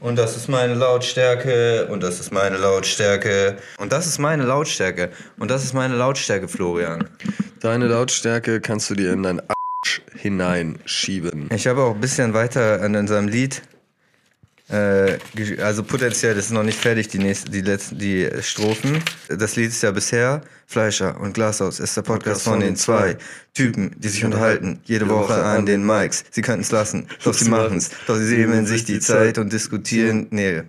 Und das ist meine Lautstärke. Und das ist meine Lautstärke. Und das ist meine Lautstärke. Und das ist meine Lautstärke, Florian. Deine Lautstärke kannst du dir in dein Arsch hineinschieben. Ich habe auch ein bisschen weiter an unserem Lied. Äh, also potenziell das ist noch nicht fertig, die nächsten, die letzten, die Strophen. Das Lied ist ja bisher Fleischer und Glashaus ist der Podcast von den zwei Typen, die sich unterhalten, jede Woche an den Mics. Sie könnten es lassen, doch sie machen's. Doch sie nehmen sich die Zeit und diskutieren. Nee.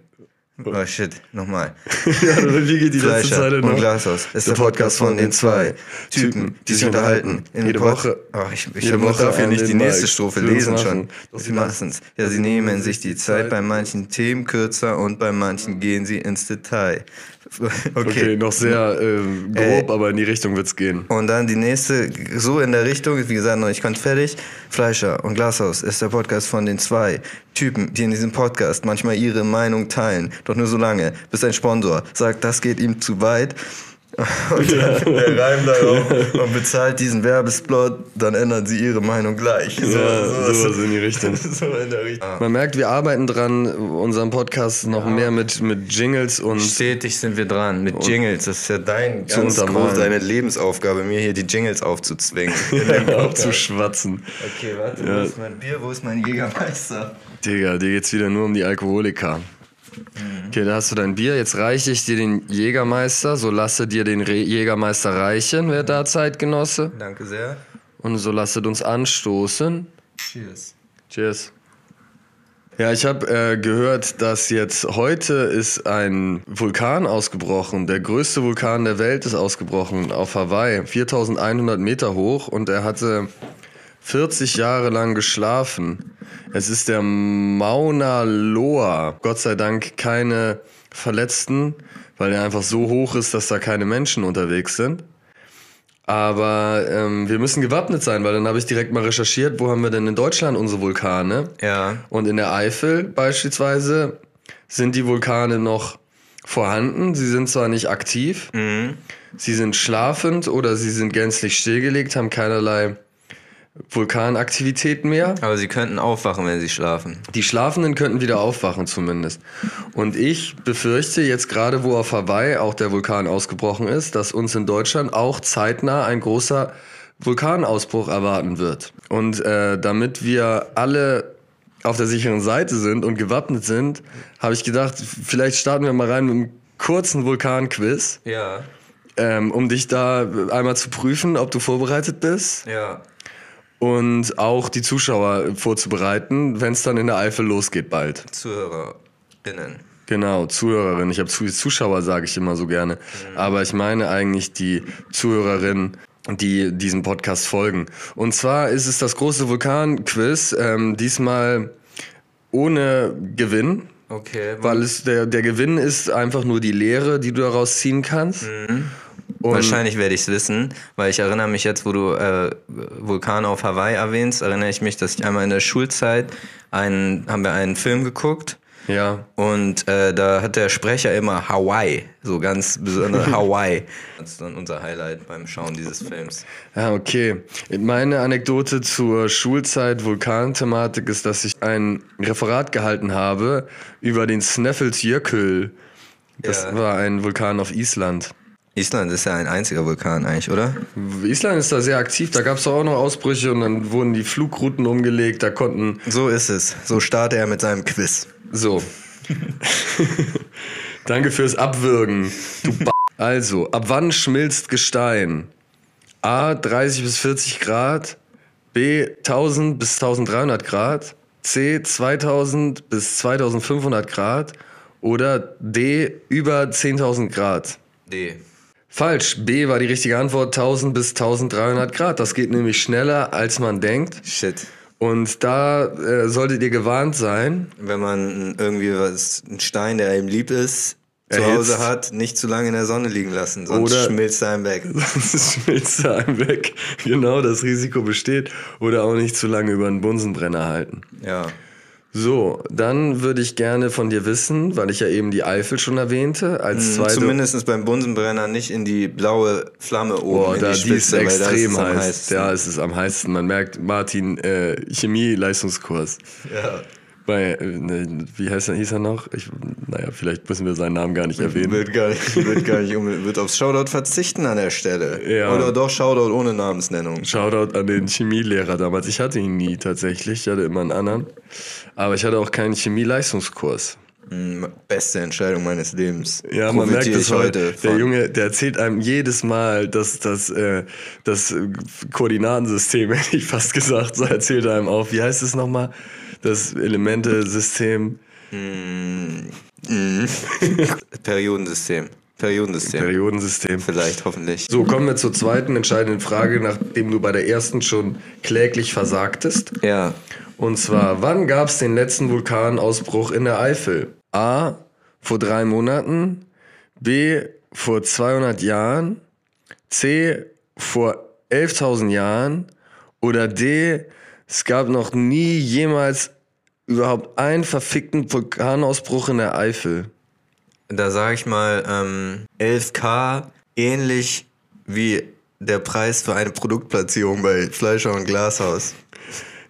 Oh shit, nochmal. Ja, wie geht die letzte Fleischer Zeile und noch? Glashaus ist der Podcast von den zwei Typen, die sich unterhalten. In Jede Woche- Oh, ich ich jede Woche dafür an nicht die nächste Mics. Strophe lesen schon. Doch sie machen's. Ja, sie nehmen sich die Zeit. Bei manchen Themen kürzer und bei manchen gehen sie ins Detail. Okay, Okay. noch sehr ähm, grob, aber in die Richtung wird's gehen. Und dann die nächste, so in der Richtung, wie gesagt, noch nicht ganz fertig. Fleischer und Glashaus ist der Podcast von den zwei Typen, die in diesem Podcast manchmal ihre Meinung teilen. Doch nur so lange, bis ein Sponsor sagt, das geht ihm zu weit. Und dann der Reim darauf und bezahlt diesen Werbesplot, dann ändern sie ihre Meinung gleich. So, Ja, so, sowas in die Richtung. so in der Richtung. Man merkt, wir arbeiten dran, unseren Podcast noch mehr mit, mit Jingles und Stetig sind wir dran mit Jingles. Das ist ja dein ganz groß, deine Lebensaufgabe, mir hier die Jingles aufzuzwingen. In dem auch Podcast. zu schwatzen. Okay, warte, Ja. wo ist mein Bier, wo ist mein Jägermeister? Digga, dir geht's wieder nur um die Alkoholiker. Okay, da hast du dein Bier. Jetzt reiche ich dir den Jägermeister. So lasse dir den Re Jägermeister reichen, wer da Zeitgenosse. Danke sehr. Und so lasset uns anstoßen. Cheers. Cheers. Ja, ich habe äh, gehört, dass jetzt heute ist ein Vulkan ausgebrochen. Der größte Vulkan der Welt ist ausgebrochen auf Hawaii. 4100 Meter hoch und er hatte 40 Jahre lang geschlafen. Es ist der Mauna Loa. Gott sei Dank keine Verletzten, weil er einfach so hoch ist, dass da keine Menschen unterwegs sind. Aber ähm, wir müssen gewappnet sein, weil dann habe ich direkt mal recherchiert, wo haben wir denn in Deutschland unsere Vulkane? Ja. Und in der Eifel beispielsweise sind die Vulkane noch vorhanden. Sie sind zwar nicht aktiv, Mhm. sie sind schlafend oder sie sind gänzlich stillgelegt, haben keinerlei Vulkanaktivität mehr. Aber sie könnten aufwachen, wenn sie schlafen. Die Schlafenden könnten wieder aufwachen zumindest. Und ich befürchte jetzt gerade, wo auf Hawaii auch der Vulkan ausgebrochen ist, dass uns in Deutschland auch zeitnah ein großer Vulkanausbruch erwarten wird. Und äh, damit wir alle auf der sicheren Seite sind und gewappnet sind, habe ich gedacht, vielleicht starten wir mal rein mit einem kurzen Vulkanquiz, Ja. ähm, um dich da einmal zu prüfen, ob du vorbereitet bist Ja. Und auch die Zuschauer vorzubereiten, wenn es dann in der Eifel losgeht bald. ZuhörerInnen. Genau, Zuhörerin. Ich habe zu Zuschauer, sage ich immer so gerne. Aber ich meine eigentlich die Zuhörerinnen, die diesem Podcast folgen. Und zwar ist es das große Vulkan-Quiz, ähm, diesmal ohne Gewinn. Okay. Weil es der, der Gewinn ist einfach nur die Lehre, die du daraus ziehen kannst. Und Wahrscheinlich werde ich es wissen, weil ich erinnere mich jetzt, wo du äh, Vulkan auf Hawaii erwähnst, erinnere ich mich, dass ich einmal in der Schulzeit einen, haben wir einen Film geguckt Ja, und äh, da hat der Sprecher immer Hawaii, so ganz besonders Hawaii. Das ist dann unser Highlight beim Schauen dieses Films. Ja, okay. Meine Anekdote zur Schulzeit Vulkanthematik ist, dass ich ein Referat gehalten habe über den Snæfellsjökull. Das Ja. war ein Vulkan auf Island. Island ist ja ein einziger Vulkan eigentlich, oder? Island ist da sehr aktiv, da gab es auch noch Ausbrüche und dann wurden die Flugrouten umgelegt, da konnten So ist es. So startet er mit seinem Quiz. so. Danke fürs Abwürgen. Du ba also, ab wann schmilzt Gestein? A 30 bis 40 Grad, B 1000 bis 1300 Grad, C 2000 bis 2500 Grad oder D über 10.000 Grad. D. Falsch, B war die richtige Antwort 1000 bis 1300 Grad. Das geht nämlich schneller als man denkt. Shit. Und da äh, solltet ihr gewarnt sein. Wenn man irgendwie was, einen Stein, der einem lieb ist, zu. Hause hat, nicht zu lange in der Sonne liegen lassen, sonst Oder- schmilzt er einem weg. Sonst schmilzt er einem weg. Genau, das Risiko besteht. Oder auch nicht zu lange über einen Bunsenbrenner halten. Ja. So, dann würde ich gerne von dir wissen, weil ich ja eben die Eifel schon erwähnte, als zweite. Zumindest beim Bunsenbrenner nicht in die blaue Flamme oben. Boah, in da, die, die ist Spitze, da extrem heiß. Ja, es ist am heißesten. Man merkt, Martin, äh, Chemie-Leistungskurs. Ja. Bei, äh, ne, wie heißt er, hieß er noch? Ich, naja, vielleicht müssen wir seinen Namen gar nicht erwähnen. Wird gar nicht, wird gar nicht um, wird aufs Shoutout verzichten an der Stelle. Ja. Oder doch Shoutout ohne Namensnennung. Shoutout an den Chemielehrer damals. Ich hatte ihn nie tatsächlich, ich hatte immer einen anderen. Aber ich hatte auch keinen Chemieleistungskurs. Beste Entscheidung meines Lebens. Ja, man merkt es heute. Der. Junge, der erzählt einem jedes Mal, dass das, äh, das Koordinatensystem, hätte ich fast gesagt, so erzählt er einem auf. Wie heißt es nochmal? Das Elemente-System. Periodensystem. Periodensystem. Periodensystem. Vielleicht, hoffentlich. So, kommen wir zur zweiten entscheidenden Frage, nachdem du bei der ersten schon kläglich versagtest. Ja. Und zwar, wann gab es den letzten Vulkanausbruch in der Eifel? A. Vor drei Monaten. B. Vor 200 Jahren. C. Vor 11.000 Jahren. Oder D. Es gab noch nie jemals überhaupt einen verfickten Vulkanausbruch in der Eifel. Da sage ich mal ähm, 11k, ähnlich wie der Preis für eine Produktplatzierung bei Fleischer und Glashaus.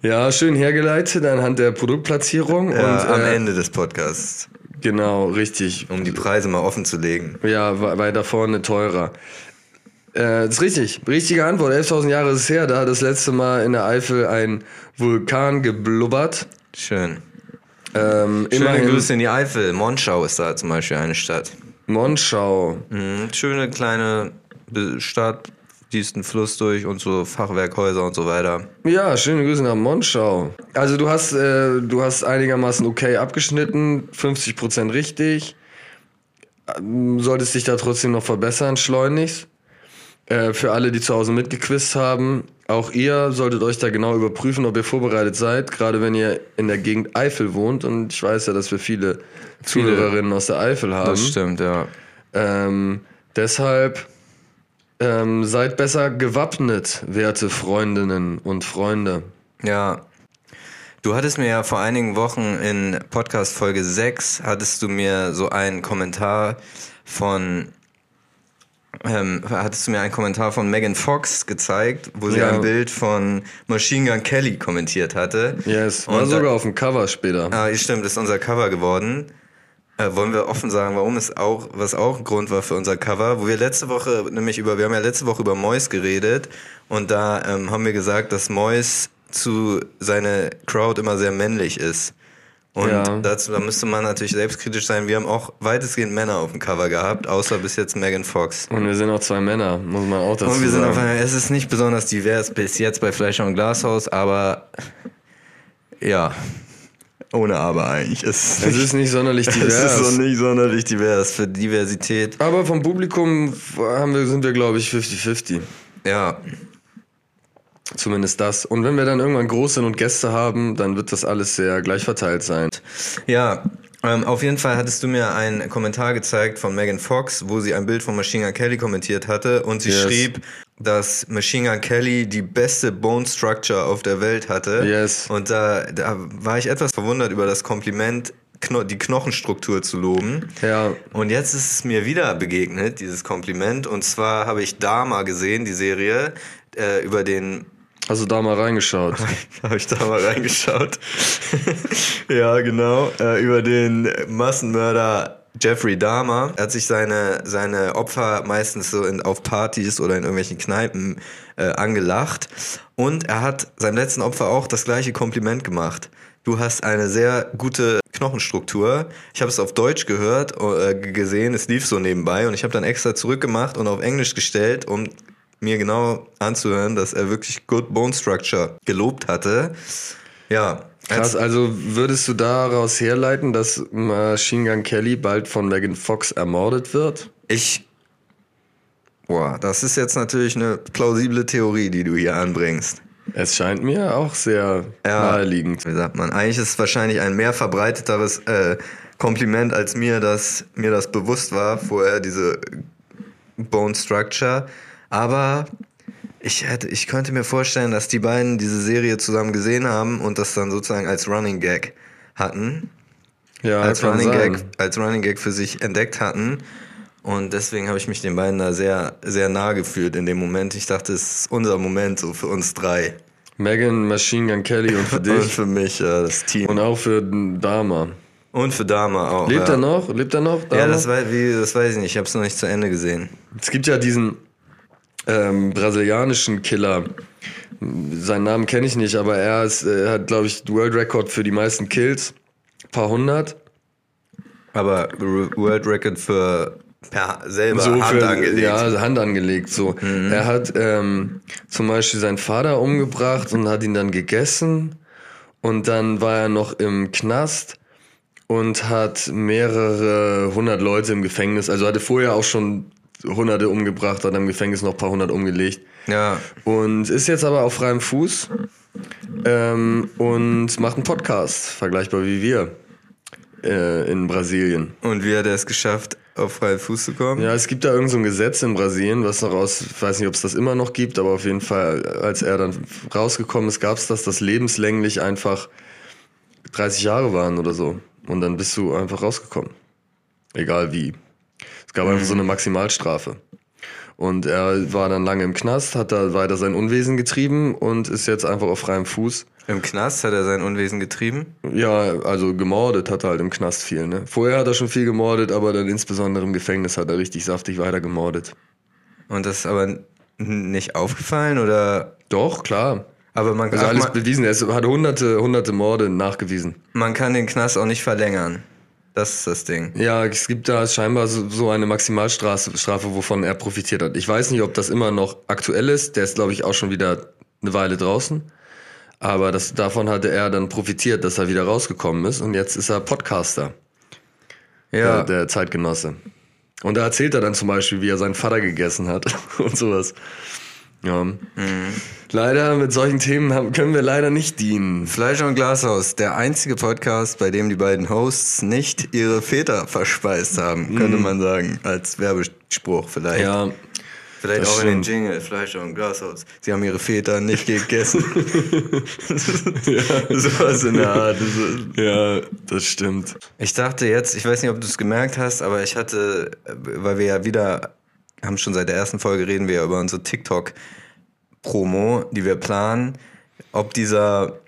Ja, schön hergeleitet anhand der Produktplatzierung. Ja, und, am äh, Ende des Podcasts, Genau, richtig. um die Preise mal offen zu legen. Ja, we- weiter vorne teurer. Äh, das ist richtig. Richtige Antwort. 11.000 Jahre ist es her. Da hat das letzte Mal in der Eifel ein Vulkan geblubbert. Schön. Ähm, Schöne immerhin Grüße in die Eifel. Monschau ist da zum Beispiel eine Stadt. Monschau. Mhm, schöne kleine Stadt, ein Fluss durch und so Fachwerkhäuser und so weiter. Ja, schöne Grüße nach Monschau. Also du hast, äh, du hast einigermaßen okay abgeschnitten, 50% richtig. Ähm, Solltest dich da trotzdem noch verbessern, schleunigst. Äh, für alle, die zu Hause mitgequizt haben, auch ihr solltet euch da genau überprüfen, ob ihr vorbereitet seid, gerade wenn ihr in der Gegend Eifel wohnt. Und ich weiß ja, dass wir viele, Zuhörerinnen aus der Eifel haben. Das stimmt, ja. Ähm, deshalb ähm, seid besser gewappnet, werte Freundinnen und Freunde. Ja. Du hattest mir ja vor einigen Wochen in Podcast Folge 6 hattest du mir so einen Kommentar von ähm, hattest du mir einen Kommentar von Megan Fox gezeigt, wo sie Ja. ein Bild von Machine Gun Kelly kommentiert hatte. Yes, war Und da- sogar auf dem Cover später. Ah, stimmt, das ist unser Cover geworden. Äh, wollen wir offen sagen, warum es auch, was auch ein Grund war für unser Cover, wo wir letzte Woche nämlich über, wir haben ja letzte Woche über Mois geredet und da ähm, haben wir gesagt, dass Mois zu seine Crowd immer sehr männlich ist. Und Ja. dazu, da müsste man natürlich selbstkritisch sein. Wir haben auch weitestgehend Männer auf dem Cover gehabt, außer bis jetzt Megan Fox. Und wir sind auch zwei Männer, muss man auch dazu Und wir sind sagen. auf einer, es ist nicht besonders divers bis jetzt bei Fleischer und Glashaus, aber ja, ohne aber eigentlich. Es, es ist nicht sonderlich es divers. ist so nicht sonderlich divers für Diversität. aber vom Publikum haben wir, sind wir, glaube ich, 50-50. Ja, Zumindest das. Und wenn wir dann irgendwann groß sind und Gäste haben, dann wird das alles sehr gleich verteilt sein. ja. Ähm, auf jeden Fall hattest du mir einen Kommentar gezeigt von Megan Fox, wo sie ein Bild von Machine Gun Kelly kommentiert hatte und sie Yes. schrieb, dass Machine Gun Kelly die beste Bone Structure auf der Welt hatte. Yes. Und da, da war ich etwas verwundert über das Kompliment, Kno die Knochenstruktur zu loben. Ja, Und jetzt ist es mir wieder begegnet, dieses Kompliment. Und zwar habe ich Dama gesehen, die Serie, äh, über den. hast du da mal reingeschaut? habe ich da mal reingeschaut? ja, genau. Äh, über den Massenmörder Jeffrey Dahmer. Er hat sich seine, seine Opfer meistens so in, auf Partys oder in irgendwelchen Kneipen äh, angelacht. Und er hat seinem letzten Opfer auch das gleiche Kompliment gemacht. Du hast eine sehr gute Knochenstruktur. Ich habe es auf Deutsch gehört, äh, gesehen, es lief so nebenbei und ich habe dann extra zurückgemacht und auf Englisch gestellt, um mir genau anzuhören, dass er wirklich Good Bone Structure gelobt hatte. Ja, Krass, also würdest du daraus herleiten, dass Machine Gun Kelly bald von Megan Fox ermordet wird? ich. Boah, das ist jetzt natürlich eine plausible Theorie, die du hier anbringst. Es scheint mir auch sehr naheliegend. Wie sagt man? Eigentlich ist es wahrscheinlich ein mehr verbreiteteres äh, Kompliment, als mir das, mir das bewusst war, vorher diese Bone Structure. Aber ich, hätte, ich könnte mir vorstellen, dass die beiden diese Serie zusammen gesehen haben und das dann sozusagen als Running Gag hatten. Ja, als, Running sein. Gag, als Running Gag für sich entdeckt hatten. Und deswegen habe ich mich den beiden da sehr, sehr nah gefühlt in dem Moment. Ich dachte, es ist unser Moment so für uns drei. Megan, Machine Gun Kelly und für Und dich. für mich, ja, das Team. und auch für Dama. Und für Dama auch. Lebt ja. er noch? Lebt er noch? Ja, Dama? das, wei- wie, das weiß ich nicht. Ich habe es noch nicht zu Ende gesehen. Es gibt ja diesen ähm, brasilianischen Killer. Seinen Namen kenne ich nicht, aber er, ist, äh, er hat, glaube ich, World Record für die meisten Kills. Paar hundert. Aber World Record für per selber so Hand für, angelegt. Ja, also Hand angelegt. So. Er hat ähm, zum Beispiel seinen Vater umgebracht und hat ihn dann gegessen. Und dann war er noch im Knast und hat mehrere hundert Leute im Gefängnis. Also hatte vorher auch schon hunderte umgebracht, hat im Gefängnis noch ein paar hundert umgelegt. ja. Und ist jetzt aber auf freiem Fuß ähm, und macht einen Podcast, vergleichbar wie wir äh, in Brasilien. Und wie hat er es geschafft, auf freien Fuß zu kommen? Ja, es gibt da irgend so ein Gesetz in Brasilien, was noch aus, ich weiß nicht, ob es das immer noch gibt, aber auf jeden Fall, als er dann rausgekommen ist, gab es das, dass lebenslänglich einfach 30 Jahre waren oder so. Und dann bist du einfach rausgekommen. Egal wie. Es gab einfach so eine Maximalstrafe. Und er war dann lange im Knast, hat da weiter sein Unwesen getrieben und ist jetzt einfach auf freiem Fuß. Im Knast hat er sein Unwesen getrieben. Ja, also gemordet hat er halt im Knast viel, ne? Vorher hat er schon viel gemordet, aber dann insbesondere im Gefängnis hat er richtig saftig weiter gemordet. Und das ist aber nicht aufgefallen oder? Doch, klar. Aber man, Also ach, alles bewiesen. Er hat hunderte, hunderte Morde nachgewiesen. man kann den Knast auch nicht verlängern. Das ist das Ding. Ja, es gibt da scheinbar so eine Maximalstrafe, Strafe, wovon er profitiert hat. Ich weiß nicht, ob das immer noch aktuell ist. Der ist, glaube ich, auch schon wieder eine Weile draußen. Aber das, davon hatte er dann profitiert, dass er wieder rausgekommen ist. Und jetzt ist er Podcaster, Ja. der, der Zeitgenosse. Und da erzählt er dann zum Beispiel, wie er seinen Vater gegessen hat und sowas. Ja. Mhm. Leider, mit solchen Themen können wir leider nicht dienen. Fleisch und Glashaus, der einzige Podcast, bei dem die beiden Hosts nicht ihre Väter verspeist haben, könnte man sagen, als Werbespruch vielleicht. Ja, vielleicht auch in den stimmt. Jingle, Fleisch und Glashaus. Sie haben ihre Väter nicht gegessen. Sowas in der Art. Ja, das stimmt. Ich dachte jetzt, ich weiß nicht, ob du es gemerkt hast, aber ich hatte, weil wir ja wieder, haben schon seit der ersten Folge reden wir ja über unsere TikTok-Promo, die wir planen, ob dieser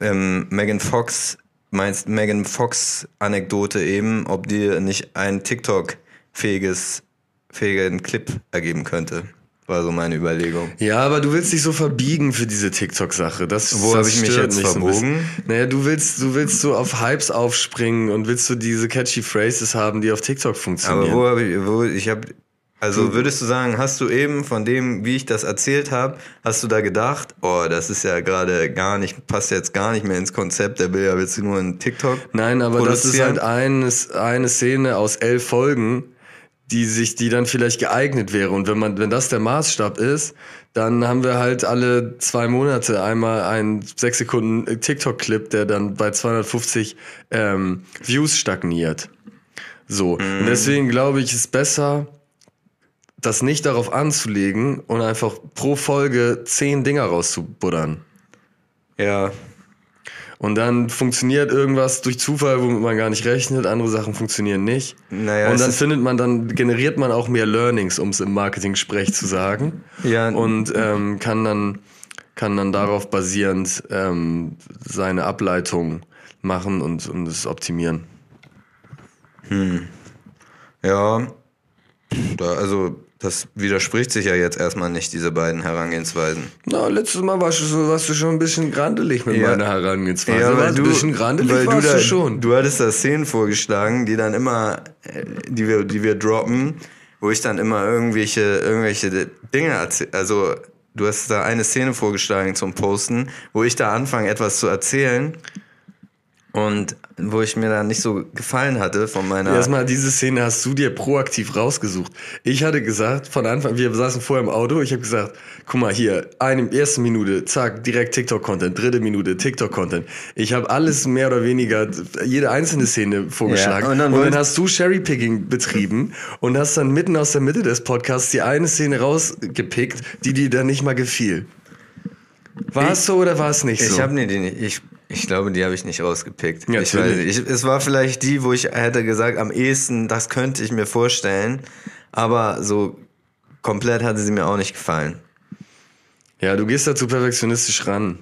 ähm, Megan Fox, meinst Megan Fox-Anekdote eben, ob die nicht ein TikTok-fähiges, fähigen Clip ergeben könnte. War so meine Überlegung. Ja, aber du willst dich so verbiegen für diese TikTok-Sache. Das, Wo das hab ich mich jetzt so verbogen? bisschen. naja, du willst, du willst so auf Hypes aufspringen und willst so diese catchy Phrases haben, die auf TikTok funktionieren. Aber wo habe ich, wo, ich habe, also würdest du sagen, hast du eben von dem, wie ich das erzählt habe, hast du da gedacht, oh, das ist ja gerade gar nicht, passt jetzt gar nicht mehr ins Konzept, der will ja jetzt nur einen TikTok. Nein, aber das ist halt eine, eine Szene aus elf Folgen, die sich, die dann vielleicht geeignet wäre. Und wenn man, wenn das der Maßstab ist, dann haben wir halt alle zwei Monate einmal einen sechs Sekunden TikTok-Clip, der dann bei 250 ähm, Views stagniert. So. Und deswegen glaube ich, ist besser, das nicht darauf anzulegen und einfach pro Folge zehn Dinger rauszubuddern. Ja, Und dann funktioniert irgendwas durch Zufall, womit man gar nicht rechnet, andere Sachen funktionieren nicht. Naja, und dann findet man, dann generiert man auch mehr Learnings, um es im Marketing-Sprech zu sagen. Ja. Und ähm, kann dann kann dann darauf basierend ähm, seine Ableitung machen und, und es optimieren. ja, da, also das widerspricht sich ja jetzt erstmal nicht, diese beiden Herangehensweisen. Na, letztes Mal warst du, so, warst du schon ein bisschen grandelig mit Ja. meiner Herangehensweise. weil warst ein bisschen grandelig weil warst du, du, da, schon. du hattest da Szenen vorgeschlagen, die dann immer, äh, die wir, die wir droppen, wo ich dann immer irgendwelche, irgendwelche Dinge erzähle. Also du hast da eine Szene vorgeschlagen zum Posten, wo ich da anfange, etwas zu erzählen und wo ich mir dann nicht so gefallen hatte von meiner. Erstmal, diese Szene hast du dir proaktiv rausgesucht. Ich hatte gesagt, von Anfang, wir saßen vorher im Auto, ich habe gesagt, guck mal hier, eine erste Minute, zack, direkt TikTok-Content, dritte Minute, TikTok-Content. Ich habe alles mehr oder weniger, jede einzelne Szene vorgeschlagen. Ja, und und dann dann, wollt- hast du Cherrypicking betrieben und hast dann mitten aus der Mitte des Podcasts die eine Szene rausgepickt, die dir dann nicht mal gefiel. War es so oder war es nicht so? Ich habe nee, die nicht. Ich, ich glaube, die habe ich nicht rausgepickt. Ja, ich weiß. Ich, es war vielleicht die, wo ich hätte gesagt, am ehesten, das könnte ich mir vorstellen. Aber so komplett hatte sie mir auch nicht gefallen. ja, du gehst dazu perfektionistisch ran.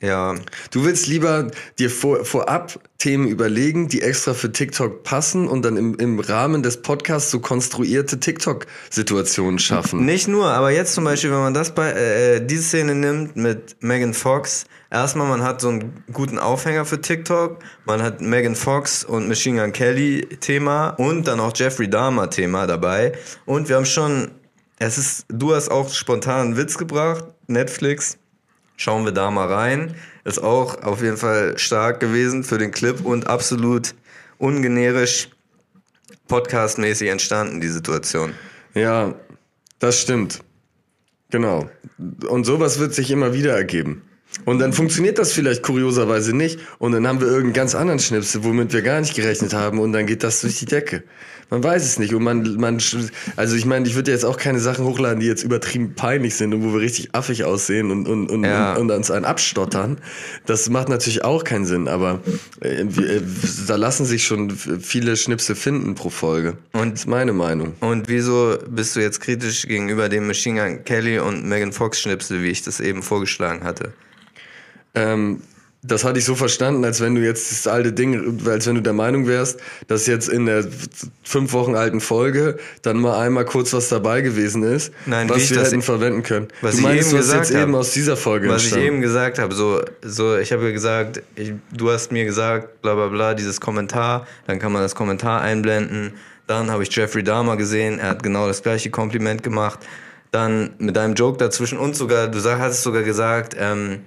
Ja, Du willst lieber dir vor, vorab Themen überlegen, die extra für TikTok passen und dann im, im Rahmen des Podcasts so konstruierte TikTok-Situationen schaffen. Nicht nur, aber jetzt zum Beispiel, wenn man das bei äh, diese Szene nimmt mit Megan Fox, erstmal man hat so einen guten Aufhänger für TikTok, man hat Megan Fox und Machine Gun Kelly Thema und dann auch Jeffrey Dahmer Thema dabei und wir haben schon, es ist, du hast auch spontan einen Witz gebracht, Netflix, schauen wir da mal rein, ist auch auf jeden Fall stark gewesen für den Clip und absolut ungenerisch podcastmäßig entstanden die Situation. Ja, das stimmt. Genau. Und sowas wird sich immer wieder ergeben. Und dann funktioniert das vielleicht kurioserweise nicht. Und dann haben wir irgendeinen ganz anderen Schnipsel, womit wir gar nicht gerechnet haben. Und dann geht das durch die Decke. Man weiß es nicht. Und man, man, also ich meine, ich würde jetzt auch keine Sachen hochladen, die jetzt übertrieben peinlich sind und wo wir richtig affig aussehen und, und, und, Ja. und, und uns einen abstottern. Das macht natürlich auch keinen Sinn. Aber äh, äh, da lassen sich schon viele Schnipsel finden pro Folge. Und- das ist meine Meinung. Und wieso bist du jetzt kritisch gegenüber dem Machine Gun Kelly und Megan Fox Schnipsel, wie ich das eben vorgeschlagen hatte? Ähm, das hatte ich so verstanden, als wenn du jetzt das alte Ding, als wenn du der Meinung wärst, dass jetzt in der fünf Wochen alten Folge dann mal einmal kurz was dabei gewesen ist, Nein, was ich wir das- hätten verwenden können. was du ich meinst, eben was gesagt jetzt eben habe. aus dieser Folge Was ich entstanden. eben gesagt habe, so, so ich habe ja gesagt, ich, du hast mir gesagt, bla bla bla, dieses Kommentar, dann kann man das Kommentar einblenden. Dann habe ich Jeffrey Dahmer gesehen, er hat genau das gleiche Kompliment gemacht. Dann mit deinem Joke dazwischen und sogar, du sag, hattest sogar gesagt, ähm,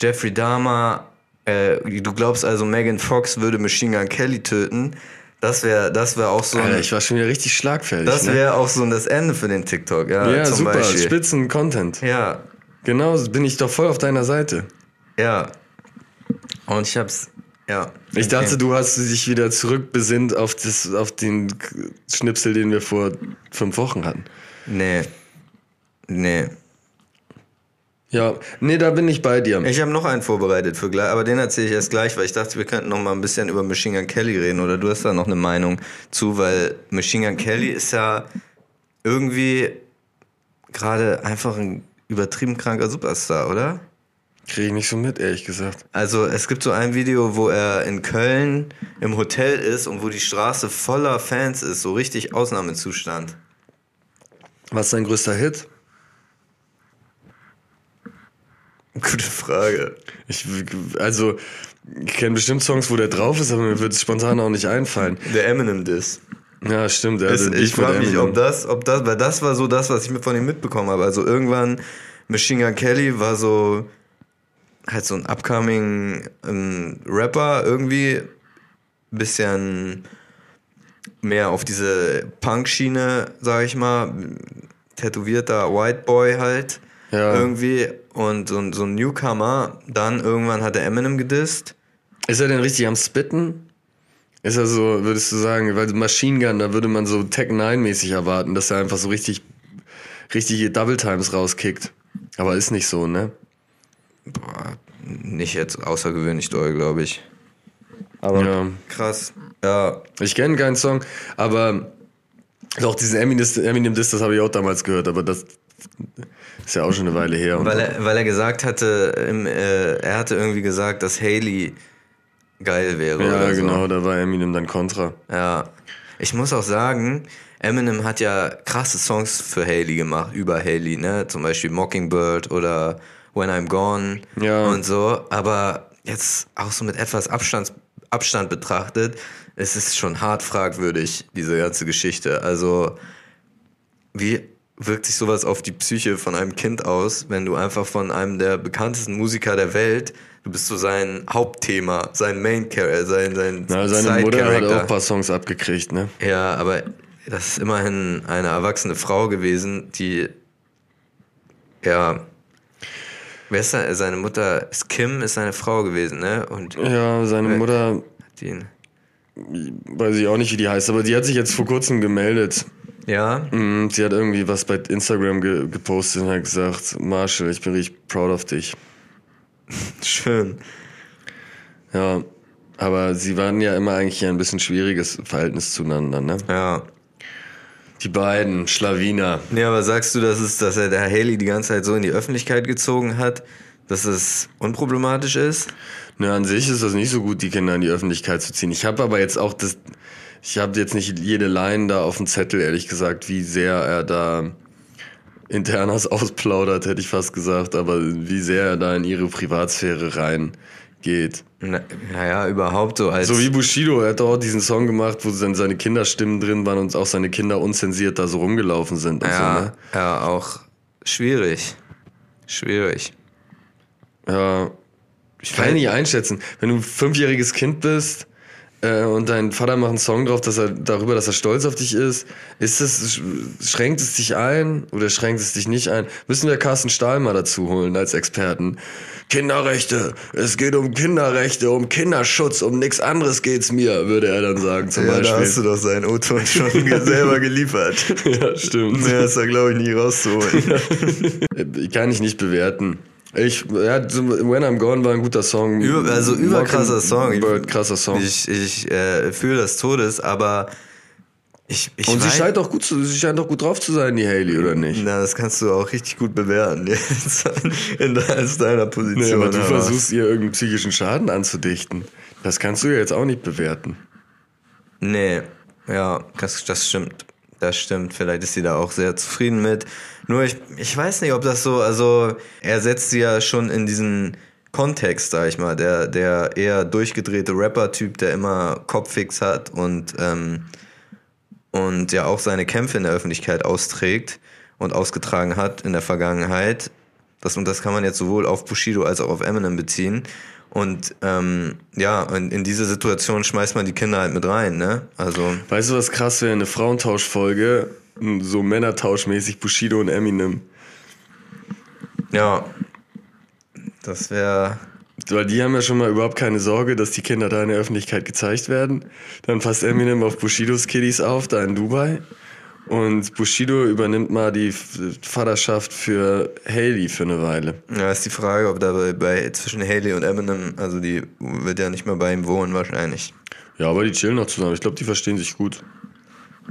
Jeffrey Dahmer, äh, du glaubst also, Megan Fox würde Machine Gun Kelly töten. Das wäre das wär auch so Alter, ein, ich war schon wieder richtig schlagfertig. das ne? wäre auch so das Ende für den TikTok, ja, ja, super, Beispiel. spitzen Content. Ja, Genau, bin ich doch voll auf deiner Seite. ja. Und ich hab's, ja. Ich Okay. dachte, du hast dich wieder zurückbesinnt auf, das, auf den Schnipsel, den wir vor fünf Wochen hatten. Nee. Nee. Ja, nee, da bin ich bei dir. Ich habe noch einen vorbereitet für gleich, aber den erzähle ich erst gleich, weil ich dachte, wir könnten noch mal ein bisschen über Machine Gun Kelly reden oder du hast da noch eine Meinung zu, weil Machine Gun Kelly ist ja irgendwie gerade einfach ein übertrieben kranker Superstar, oder? Kriege ich nicht so mit, ehrlich gesagt. Also es gibt so ein Video, wo er in Köln im Hotel ist und wo die Straße voller Fans ist, so richtig Ausnahmezustand. Was ist dein größter Hit? Gute Frage. Ich, also, ich kenne bestimmt Songs, wo der drauf ist, aber mir wird es spontan auch nicht einfallen. Der Eminem Diss. Ja, stimmt. Hat den ich frage mich, ob das, ob das, weil das war so das, was ich mir von ihm mitbekommen habe. Also irgendwann, Machine Gun Kelly war so halt so ein upcoming ähm, Rapper irgendwie, bisschen mehr auf diese Punk-Schiene, sag ich mal, tätowierter White Boy halt Ja. irgendwie und so, ein- so ein Newcomer. Dann irgendwann hat er Eminem gedisst. Ist er denn richtig am Spitten? Ist er so, würdest du sagen, weil Machine Gun, da würde man so Tech 9-mäßig erwarten, dass er einfach so richtig, richtige Double Times rauskickt. Aber ist nicht so, ne? Boah, nicht jetzt außergewöhnlich doll, glaube ich. Aber Ja. krass. Ja, Ich kenne keinen Song, aber doch diesen Eminem, Eminem Diss, das habe ich auch damals gehört, aber das ist ja auch schon eine Weile her. Weil er, weil er gesagt hatte, im, äh, er hatte irgendwie gesagt, dass Haley geil wäre. ja, oder so. genau, da war Eminem dann Contra. Ja. Ich muss auch sagen, Eminem hat ja krasse Songs für Haley gemacht, über Haley, ne? Zum Beispiel Mockingbird oder When I'm Gone Ja. und so. Aber jetzt auch so mit etwas Abstand, Abstand betrachtet, es ist schon hart fragwürdig, diese ganze Geschichte. Also, wie wirkt sich sowas auf die Psyche von einem Kind aus, wenn du einfach von einem der bekanntesten Musiker der Welt, du bist so sein Hauptthema, sein Main Character, sein, sein Na, seine Mutter hat auch ein paar Songs abgekriegt, ne? Ja, aber das ist immerhin eine erwachsene Frau gewesen, die ja. Wer ist da? Seine Mutter ist Kim, ist seine Frau gewesen, ne? Und Ja, seine Äh. Mutter, die, weiß ich auch nicht, wie die heißt, aber die hat sich jetzt vor kurzem gemeldet. Ja, Mhm, Sie hat irgendwie was bei Instagram ge gepostet und hat gesagt, Marshall, ich bin richtig proud of dich. schön. Ja, aber sie waren ja immer eigentlich ein bisschen schwieriges Verhältnis zueinander, ne? Ja. Die beiden, Schlawiner. Nee, aber sagst du, dass, es, dass er der Haley die ganze Zeit so in die Öffentlichkeit gezogen hat, dass es unproblematisch ist? Na, an sich ist das nicht so gut, die Kinder in die Öffentlichkeit zu ziehen. Ich habe aber jetzt auch das, ich habe jetzt nicht jede Line da auf dem Zettel, ehrlich gesagt, wie sehr er da internas ausplaudert, hätte ich fast gesagt, aber wie sehr er da in ihre Privatsphäre reingeht. Na, naja, überhaupt so als. So wie Bushido, er hat auch diesen Song gemacht, wo dann seine Kinderstimmen drin waren und auch seine Kinder unzensiert da so rumgelaufen sind und ja, so, ne? ja, auch schwierig. Schwierig. Ja, ich kann nicht einschätzen. Wenn du ein fünfjähriges Kind bist äh, und dein Vater macht einen Song drauf, dass er darüber, dass er stolz auf dich ist, ist es schränkt es dich ein oder schränkt es dich nicht ein? Müssen wir Carsten Stahl mal dazu holen als Experten? Kinderrechte, es geht um Kinderrechte, um Kinderschutz, um nichts anderes geht's mir, würde er dann sagen zum ja, Beispiel. da hast du doch seinen O-Ton schon selber geliefert. ja, stimmt. Mehr ist da, glaube ich, nie rauszuholen. Kann ich nicht bewerten. Ich, ja, When I'm Gone war ein guter Song. Über, also überkrasser Song. Über, krasser Song. Ich, ich äh, fühle das Todes, aber ich, ich Und sie weiß- scheint, auch gut zu, sie scheint auch gut drauf zu sein, die Haley, oder nicht? Na, das kannst du auch richtig gut bewerten jetzt in deiner Position. Nee, aber du heraus. versuchst ihr irgendeinen psychischen Schaden anzudichten. Das kannst du ja jetzt auch nicht bewerten. Nee, ja, das, das stimmt. Das stimmt. Vielleicht ist sie da auch sehr zufrieden mit. Nur ich, ich weiß nicht, ob das so, also er setzt sie ja schon in diesen Kontext, sag ich mal, der, der eher durchgedrehte Rapper-Typ, der immer Kopffix hat und, ähm, und ja auch seine Kämpfe in der Öffentlichkeit austrägt und ausgetragen hat in der Vergangenheit. Das, und das kann man jetzt sowohl auf Bushido als auch auf Eminem beziehen. Und ähm, ja, und in diese Situation schmeißt man die Kinder halt mit rein, ne? Also, Weißt du, was krass wäre? Eine Frauentauschfolge, so Männertauschmäßig Bushido und Eminem. ja. Das wäre. Weil die haben ja schon mal überhaupt keine Sorge, dass die Kinder da in der Öffentlichkeit gezeigt werden. Dann passt Eminem auf Bushidos Kiddies auf, da in Dubai. Und Bushido übernimmt mal die Vaterschaft für Haley für eine Weile. Ja, ist die Frage, ob da bei, bei zwischen Haley und Eminem, also die wird ja nicht mehr bei ihm wohnen wahrscheinlich. Ja, aber die chillen noch zusammen. Ich glaube, die verstehen sich gut.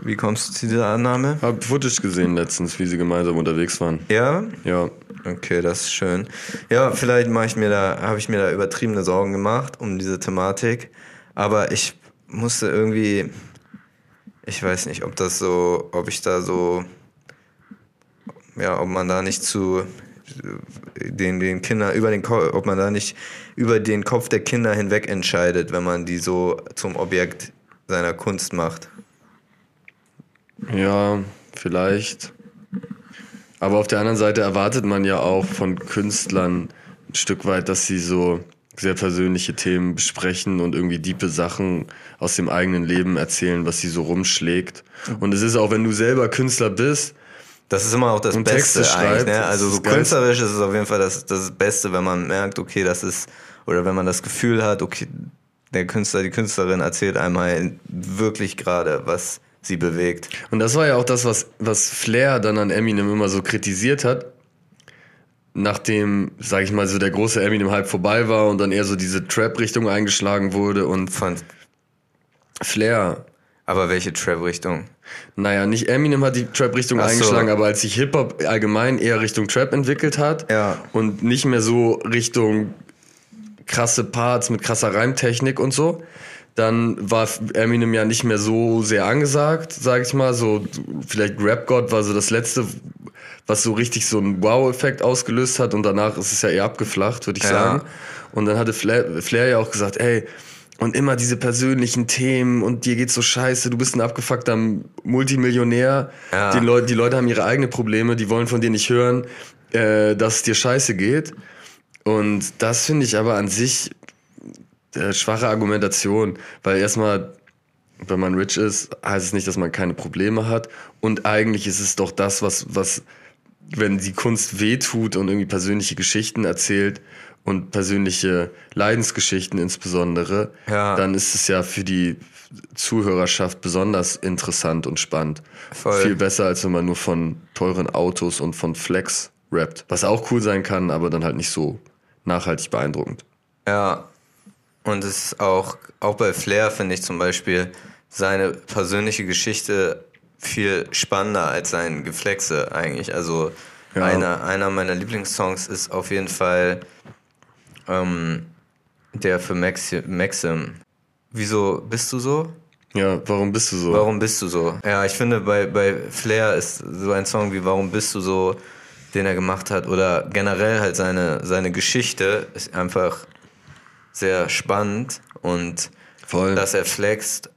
Wie kommst du zu dieser Annahme? Hab Footage gesehen letztens, wie sie gemeinsam unterwegs waren. Ja? Ja. Okay, das ist schön. Ja, vielleicht mache ich mir da, habe ich mir da übertriebene Sorgen gemacht um diese Thematik. Aber ich musste irgendwie, ich weiß nicht, ob das so, ob ich da so, ja, ob man da nicht zu den, den Kindern über den ob man da nicht über den Kopf der Kinder hinweg entscheidet, wenn man die so zum Objekt seiner Kunst macht. Ja, vielleicht. Aber auf der anderen Seite erwartet man ja auch von Künstlern ein Stück weit, dass sie so sehr persönliche Themen besprechen und irgendwie diepe Sachen aus dem eigenen Leben erzählen, was sie so rumschlägt. Und es ist auch, wenn du selber Künstler bist, Das ist immer auch das Beste Texte eigentlich. schreibt, Ne? Also so künstlerisch ist es auf jeden Fall das, das Beste, wenn man merkt, okay, das ist, oder wenn man das Gefühl hat, okay, der Künstler, die Künstlerin erzählt einmal wirklich gerade, was sie bewegt. Und das war ja auch das, was, was Flair dann an Eminem immer so kritisiert hat. Nachdem, sag ich mal, so der große Eminem-Hype vorbei war und dann eher so diese Trap-Richtung eingeschlagen wurde und Von, Flair, aber welche Trap-Richtung? naja, nicht Eminem hat die Trap-Richtung so. eingeschlagen, aber als sich Hip-Hop allgemein eher Richtung Trap entwickelt hat Ja. und nicht mehr so Richtung krasse Parts mit krasser Reimtechnik und so, dann war Eminem ja nicht mehr so sehr angesagt, sag ich mal. So, vielleicht Rap God war so das letzte, was so richtig so einen Wow-Effekt ausgelöst hat und danach ist es ja eher abgeflacht, würde ich Ja. sagen. Und dann hatte Flair, Flair ja auch gesagt, ey, und immer diese persönlichen Themen und dir geht's so scheiße, du bist ein abgefuckter Multimillionär. Ja. Die, Leute, die Leute haben ihre eigenen Probleme, die wollen von dir nicht hören, äh, dass es dir scheiße geht. Und das finde ich aber an sich äh, schwache Argumentation, weil erstmal, wenn man rich ist, heißt es nicht, dass man keine Probleme hat. Und eigentlich ist es doch das, was, was, wenn die Kunst wehtut und irgendwie persönliche Geschichten erzählt und persönliche Leidensgeschichten insbesondere, Ja. dann ist es ja für die Zuhörerschaft besonders interessant und spannend. Voll. Viel besser, als wenn man nur von teuren Autos und von Flex rappt. Was auch cool sein kann, aber dann halt nicht so nachhaltig beeindruckend. Ja. Und es ist auch, auch bei Flair finde ich zum Beispiel seine persönliche Geschichte viel spannender als sein Geflexe eigentlich. Also Ja. Einer, einer meiner Lieblingssongs ist auf jeden Fall ähm, der für Maxi Maxim. Wieso bist du so? Ja, warum bist du so? Warum bist du so? Ja, ich finde, bei, bei Flair ist so ein Song wie Warum bist du so, den er gemacht hat, oder generell halt seine, seine Geschichte ist einfach sehr spannend und Voll. dass er flext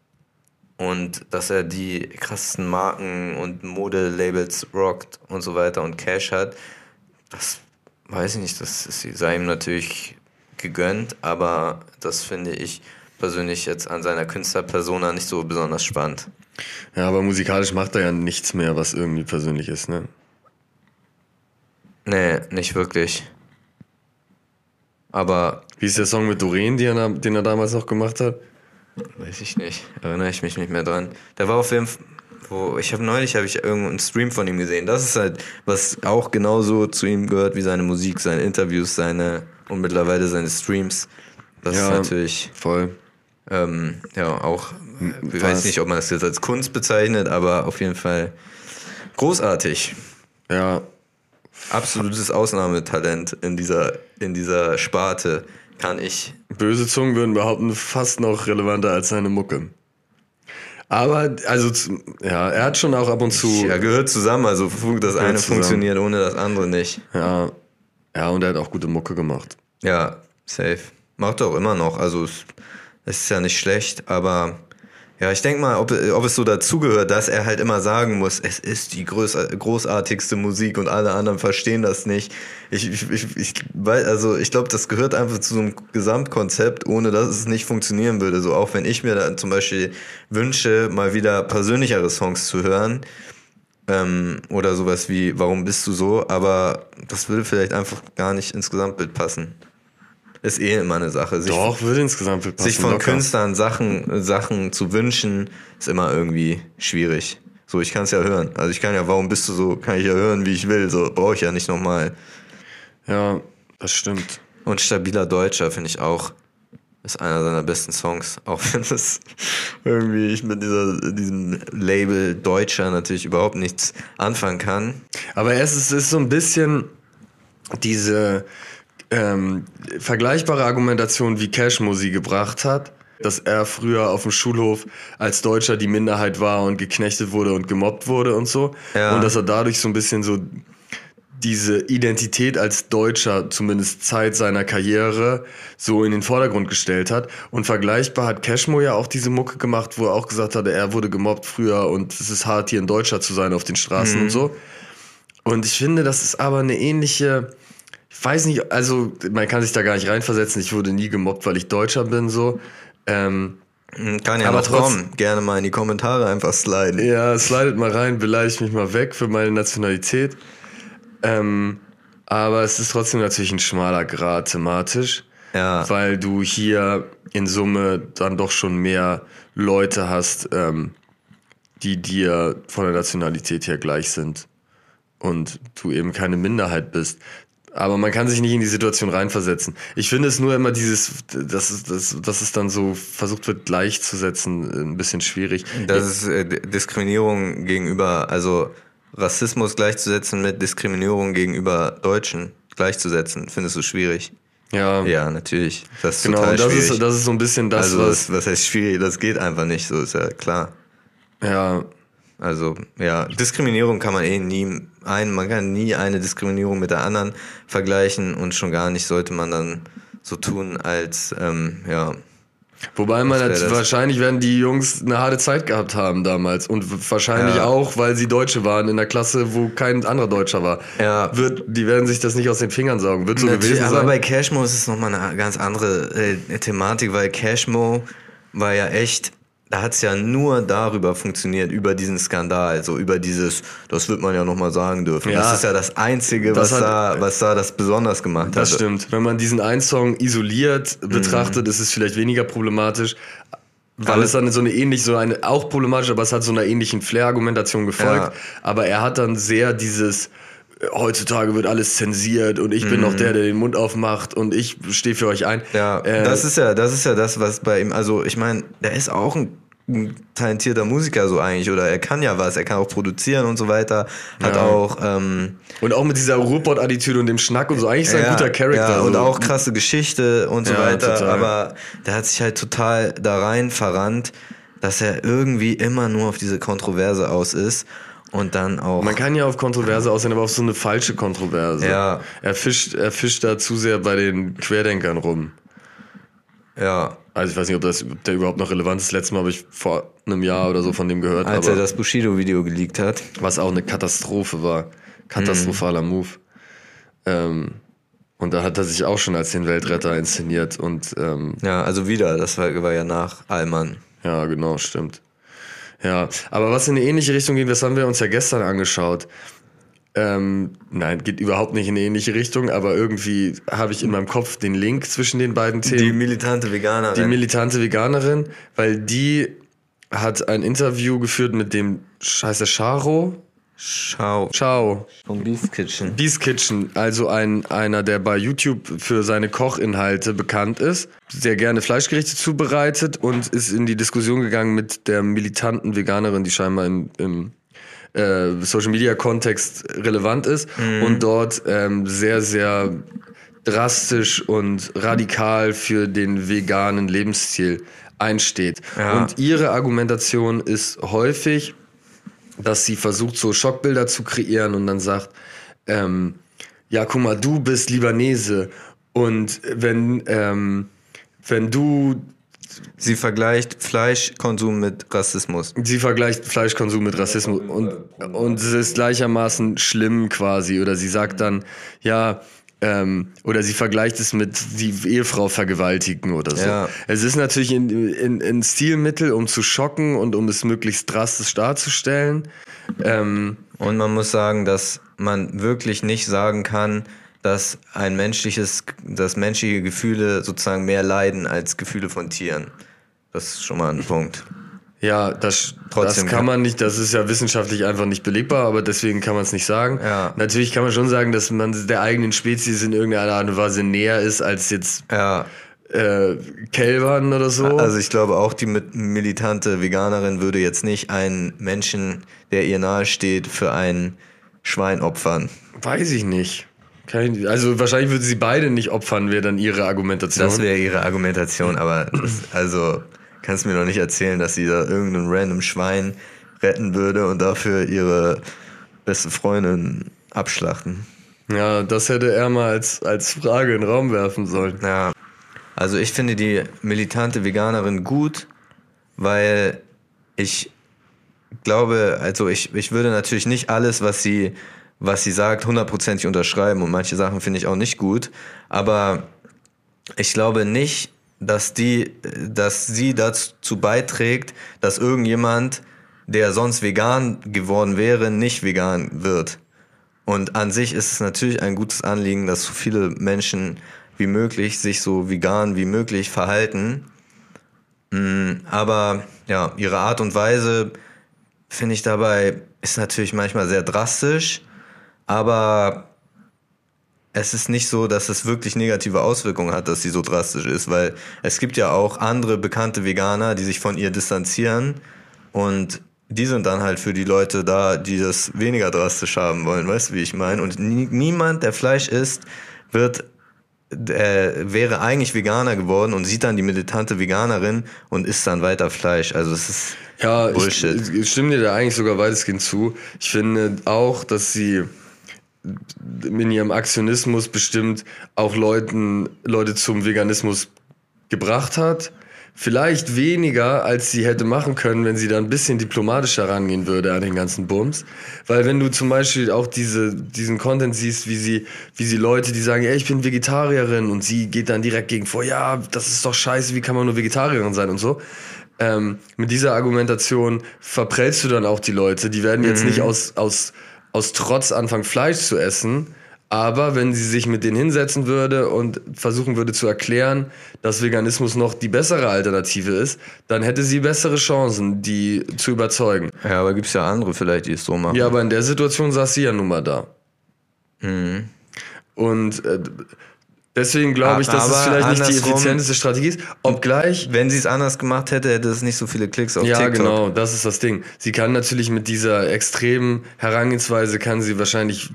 und dass er die krassesten Marken und Modelabels rockt und so weiter und Cash hat, das weiß ich nicht, das ist, sei ihm natürlich gegönnt, aber das finde ich persönlich jetzt an seiner Künstlerpersona nicht so besonders spannend. Ja, aber musikalisch macht er ja nichts mehr, was irgendwie persönlich ist, ne? Nee, nicht wirklich. Aber Wie ist der Song mit Doreen, er, den er damals noch gemacht hat? Weiß ich nicht, erinnere ich mich nicht mehr dran. Der war auf jeden Fall, wo ich habe neulich habe ich irgendeinen Stream von ihm gesehen. Das ist halt was auch genauso zu ihm gehört wie seine Musik, seine Interviews, seine und mittlerweile seine Streams. Das Ja. ist natürlich Voll. ähm, ja auch, ich was? weiß nicht, ob man das jetzt als Kunst bezeichnet, aber auf jeden Fall großartig. Ja, Absolutes Ausnahmetalent in dieser, in dieser Sparte kann ich. böse Zungen würden behaupten, fast noch relevanter als seine Mucke. Aber, also, ja, er hat schon auch ab und zu. Ja, gehört zusammen, also das eine zusammen. funktioniert ohne das andere nicht. Ja, ja, und er hat auch gute Mucke gemacht. Ja, safe. Macht er auch immer noch, also es ist ja nicht schlecht, aber ja, ich denke mal, ob, ob es so dazugehört, dass er halt immer sagen muss, es ist die groß, großartigste Musik und alle anderen verstehen das nicht. Ich, ich, ich, ich weil, also ich glaube, das gehört einfach zu so einem Gesamtkonzept, ohne dass es nicht funktionieren würde. So auch wenn ich mir dann zum Beispiel wünsche, mal wieder persönlichere Songs zu hören, ähm, oder sowas wie, warum bist du so? Aber das würde vielleicht einfach gar nicht ins Gesamtbild passen. Ist eh immer eine Sache. Sich, Doch, würde insgesamt passen. sich von locker. Künstlern Sachen, Sachen zu wünschen, ist immer irgendwie schwierig. So, ich kann es ja hören. Also ich kann ja, warum bist du so, kann ich ja hören, wie ich will. So brauche ich ja nicht nochmal. Ja, das stimmt. Und stabiler Deutscher finde ich auch. Ist einer seiner besten Songs. Auch wenn das irgendwie ich mit dieser, diesem Label Deutscher natürlich überhaupt nichts anfangen kann. Aber es ist, es ist so ein bisschen diese ähm, vergleichbare Argumentation, wie Cashmo sie gebracht hat, dass er früher auf dem Schulhof als Deutscher die Minderheit war und geknechtet wurde und gemobbt wurde und so. Ja. Und dass er dadurch so ein bisschen so diese Identität als Deutscher, zumindest Zeit seiner Karriere, so in den Vordergrund gestellt hat. Und vergleichbar hat Cashmo ja auch diese Mucke gemacht, wo er auch gesagt hatte, er wurde gemobbt früher und es ist hart, hier ein Deutscher zu sein auf den Straßen und so. Und ich finde, das ist aber eine ähnliche, ich weiß nicht, also man kann sich da gar nicht reinversetzen. Ich wurde nie gemobbt, weil ich Deutscher bin, so. Ähm, Kann ja Aber noch trotz- kommen. Gerne mal in die Kommentare einfach sliden. ja, slidet mal rein, beleidigt mich mal weg für meine Nationalität. Ähm, aber es ist trotzdem natürlich ein schmaler Grad thematisch, Ja. weil du hier in Summe dann doch schon mehr Leute hast, ähm, die dir von der Nationalität her gleich sind und du eben keine Minderheit bist. Aber man kann sich nicht in die Situation reinversetzen. Ich finde es nur immer dieses, dass es, dass, dass es dann so versucht wird gleichzusetzen, ein bisschen schwierig. Das ist äh, Diskriminierung gegenüber, also Rassismus gleichzusetzen mit Diskriminierung gegenüber Deutschen gleichzusetzen, findest du schwierig? ja, Ja, natürlich. Das ist genau. total das schwierig. ist, das ist so ein bisschen das, also, was. was heißt schwierig? Das geht einfach nicht, so ist ja klar. Ja, Also, ja, Diskriminierung kann man eh nie ein, man kann nie eine Diskriminierung mit der anderen vergleichen und schon gar nicht sollte man dann so tun, als, ähm, ja, Wobei man das? wahrscheinlich werden die Jungs eine harte Zeit gehabt haben damals und wahrscheinlich Ja. auch, weil sie Deutsche waren in der Klasse, wo kein anderer Deutscher war. Ja. Wird, die werden sich das nicht aus den Fingern saugen. Wird so Natürlich, gewesen aber sein. bei Cashmo ist es nochmal eine ganz andere äh, Thematik, weil Cashmo war ja echt, da hat es ja nur darüber funktioniert, über diesen Skandal, so über dieses, das wird man ja nochmal sagen dürfen. Ja. das ist ja das Einzige, Das was, hat- da, was da das besonders gemacht Das hat. stimmt. Wenn man diesen einen Song isoliert Mhm. betrachtet, ist es vielleicht weniger problematisch. Weil Aber- es dann so eine ähnlich, so eine, auch problematisch, aber es hat so einer ähnlichen Flair-Argumentation gefolgt. Ja. Aber er hat dann sehr dieses, heutzutage wird alles zensiert und ich bin noch der, der den Mund aufmacht und ich stehe für euch ein. Ja, Äh, das ist ja, das ist ja das, was bei ihm, also ich meine, der ist auch ein ein talentierter Musiker so eigentlich oder er kann ja was, er kann auch produzieren und so weiter. Hat Ja. auch ähm, Und auch mit dieser Ruhrpott-Attitüde und dem Schnack und so. Eigentlich ist er ein guter Charakter. ja, und so. auch krasse Geschichte und so Ja, weiter. total. Aber der hat sich halt total da rein verrannt, dass er irgendwie immer nur auf diese Kontroverse aus ist und dann auch. Man kann ja auf Kontroverse aussehen, aber auf so eine falsche Kontroverse. Ja. Er fischt, er fischt da zu sehr bei den Querdenkern rum. ja, Also ich weiß nicht, ob das ob der überhaupt noch relevant ist. Letztes Mal habe ich vor einem Jahr oder so von dem gehört, als er das Bushido-Video geleakt hat. was auch eine Katastrophe war. Katastrophaler Mhm. Move. Ähm, und da hat er sich auch schon als den Weltretter inszeniert und ähm, Ja, also wieder, das war, war ja nach Allmann. Ja, genau, stimmt. Ja, aber was in eine ähnliche Richtung geht, das haben wir uns ja gestern angeschaut. Ähm, nein, geht überhaupt nicht in eine ähnliche Richtung, aber irgendwie habe ich in meinem Kopf den Link zwischen den beiden Themen. Die militante Veganerin. Die militante Veganerin, weil die hat ein Interview geführt mit dem, heißt der Charo? Schau. Chao. Vom Beast Kitchen. Beast Kitchen, also ein, einer, der bei YouTube für seine Kochinhalte bekannt ist, sehr gerne Fleischgerichte zubereitet und ist in die Diskussion gegangen mit der militanten Veganerin, die scheinbar im, im äh, Social Media Kontext relevant ist und dort ähm, sehr, sehr drastisch und radikal für den veganen Lebensstil einsteht. Ja. Und ihre Argumentation ist häufig, dass sie versucht, so Schockbilder zu kreieren und dann sagt, ähm, ja, guck mal, du bist Libanese und wenn, ähm, wenn du, Sie vergleicht Fleischkonsum mit Rassismus. sie vergleicht Fleischkonsum mit Rassismus und, und es ist gleichermaßen schlimm quasi oder sie sagt dann, ja, ähm, oder sie vergleicht es mit die Ehefrau vergewaltigen oder so. Ja. Es ist natürlich ein in, in Stilmittel, um zu schocken und um es möglichst drastisch darzustellen. Ähm, Und man muss sagen, dass man wirklich nicht sagen kann, dass ein menschliches, dass menschliche Gefühle sozusagen mehr leiden als Gefühle von Tieren. Das ist schon mal ein Punkt. Ja, das, Trotzdem das kann man nicht, das ist ja wissenschaftlich einfach nicht belegbar, aber deswegen kann man es nicht sagen. Ja. Natürlich kann man schon sagen, dass man der eigenen Spezies in irgendeiner Art und Weise näher ist als jetzt Ja, äh, Kälbern oder so. also ich glaube auch die militante Veganerin würde jetzt nicht einen Menschen, der ihr nahe steht, für ein Schwein opfern. Weiß ich nicht. Also wahrscheinlich würde sie beide nicht opfern, wäre dann ihre Argumentation. Das wäre ihre Argumentation, aber das, also kannst mir doch nicht erzählen, dass sie da irgendein random Schwein retten würde und dafür ihre beste Freundin abschlachten. ja, das hätte er mal als, als Frage in den Raum werfen sollen. Ja, also ich finde die militante Veganerin gut, weil ich glaube, also ich, ich würde natürlich nicht alles, was sie, was sie sagt, hundertprozentig unterschreiben und manche Sachen finde ich auch nicht gut, aber ich glaube nicht, dass die, dass sie dazu beiträgt, dass irgendjemand, der sonst vegan geworden wäre, nicht vegan wird. Und an sich ist es natürlich ein gutes Anliegen, dass so viele Menschen wie möglich sich so vegan wie möglich verhalten. Mm, Aber ja, ihre Art und Weise finde ich dabei ist natürlich manchmal sehr drastisch, aber es ist nicht so, dass es wirklich negative Auswirkungen hat, dass sie so drastisch ist, weil es gibt ja auch andere bekannte Veganer, die sich von ihr distanzieren und die sind dann halt für die Leute da, die das weniger drastisch haben wollen, weißt du, wie ich meine? Und nie, niemand, der Fleisch isst, wird äh, wäre eigentlich Veganer geworden und sieht dann die militante Veganerin und isst dann weiter Fleisch. Also es ist Ja, Bullshit. ich, ich stimme dir da eigentlich sogar weitestgehend zu. Ich finde auch, dass sie in ihrem Aktionismus bestimmt auch Leuten, Leute zum Veganismus gebracht hat. Vielleicht weniger, als sie hätte machen können, wenn sie da ein bisschen diplomatischer rangehen würde an den ganzen Bums. Weil wenn du zum Beispiel auch diese, diesen Content siehst, wie sie, wie sie Leute, die sagen, ey, ich bin Vegetarierin und sie geht dann direkt gegen vor, ja, das ist doch scheiße, wie kann man nur Vegetarierin sein und so. Ähm, mit dieser Argumentation verprellst du dann auch die Leute. Die werden jetzt nicht aus, aus, aus Trotz anfangen, Fleisch zu essen. Aber wenn sie sich mit denen hinsetzen würde und versuchen würde zu erklären, dass Veganismus noch die bessere Alternative ist, dann hätte sie bessere Chancen, die zu überzeugen. ja, aber gibt's ja andere vielleicht, die es so machen. Ja, aber in der Situation saß sie ja nun mal da. Und äh, Deswegen glaube ich, dass es vielleicht nicht die effizienteste Strategie ist. Obgleich Wenn sie es anders gemacht hätte, hätte es nicht so viele Klicks auf Ja, TikTok. genau, das ist das Ding. Sie kann natürlich mit dieser extremen Herangehensweise kann sie wahrscheinlich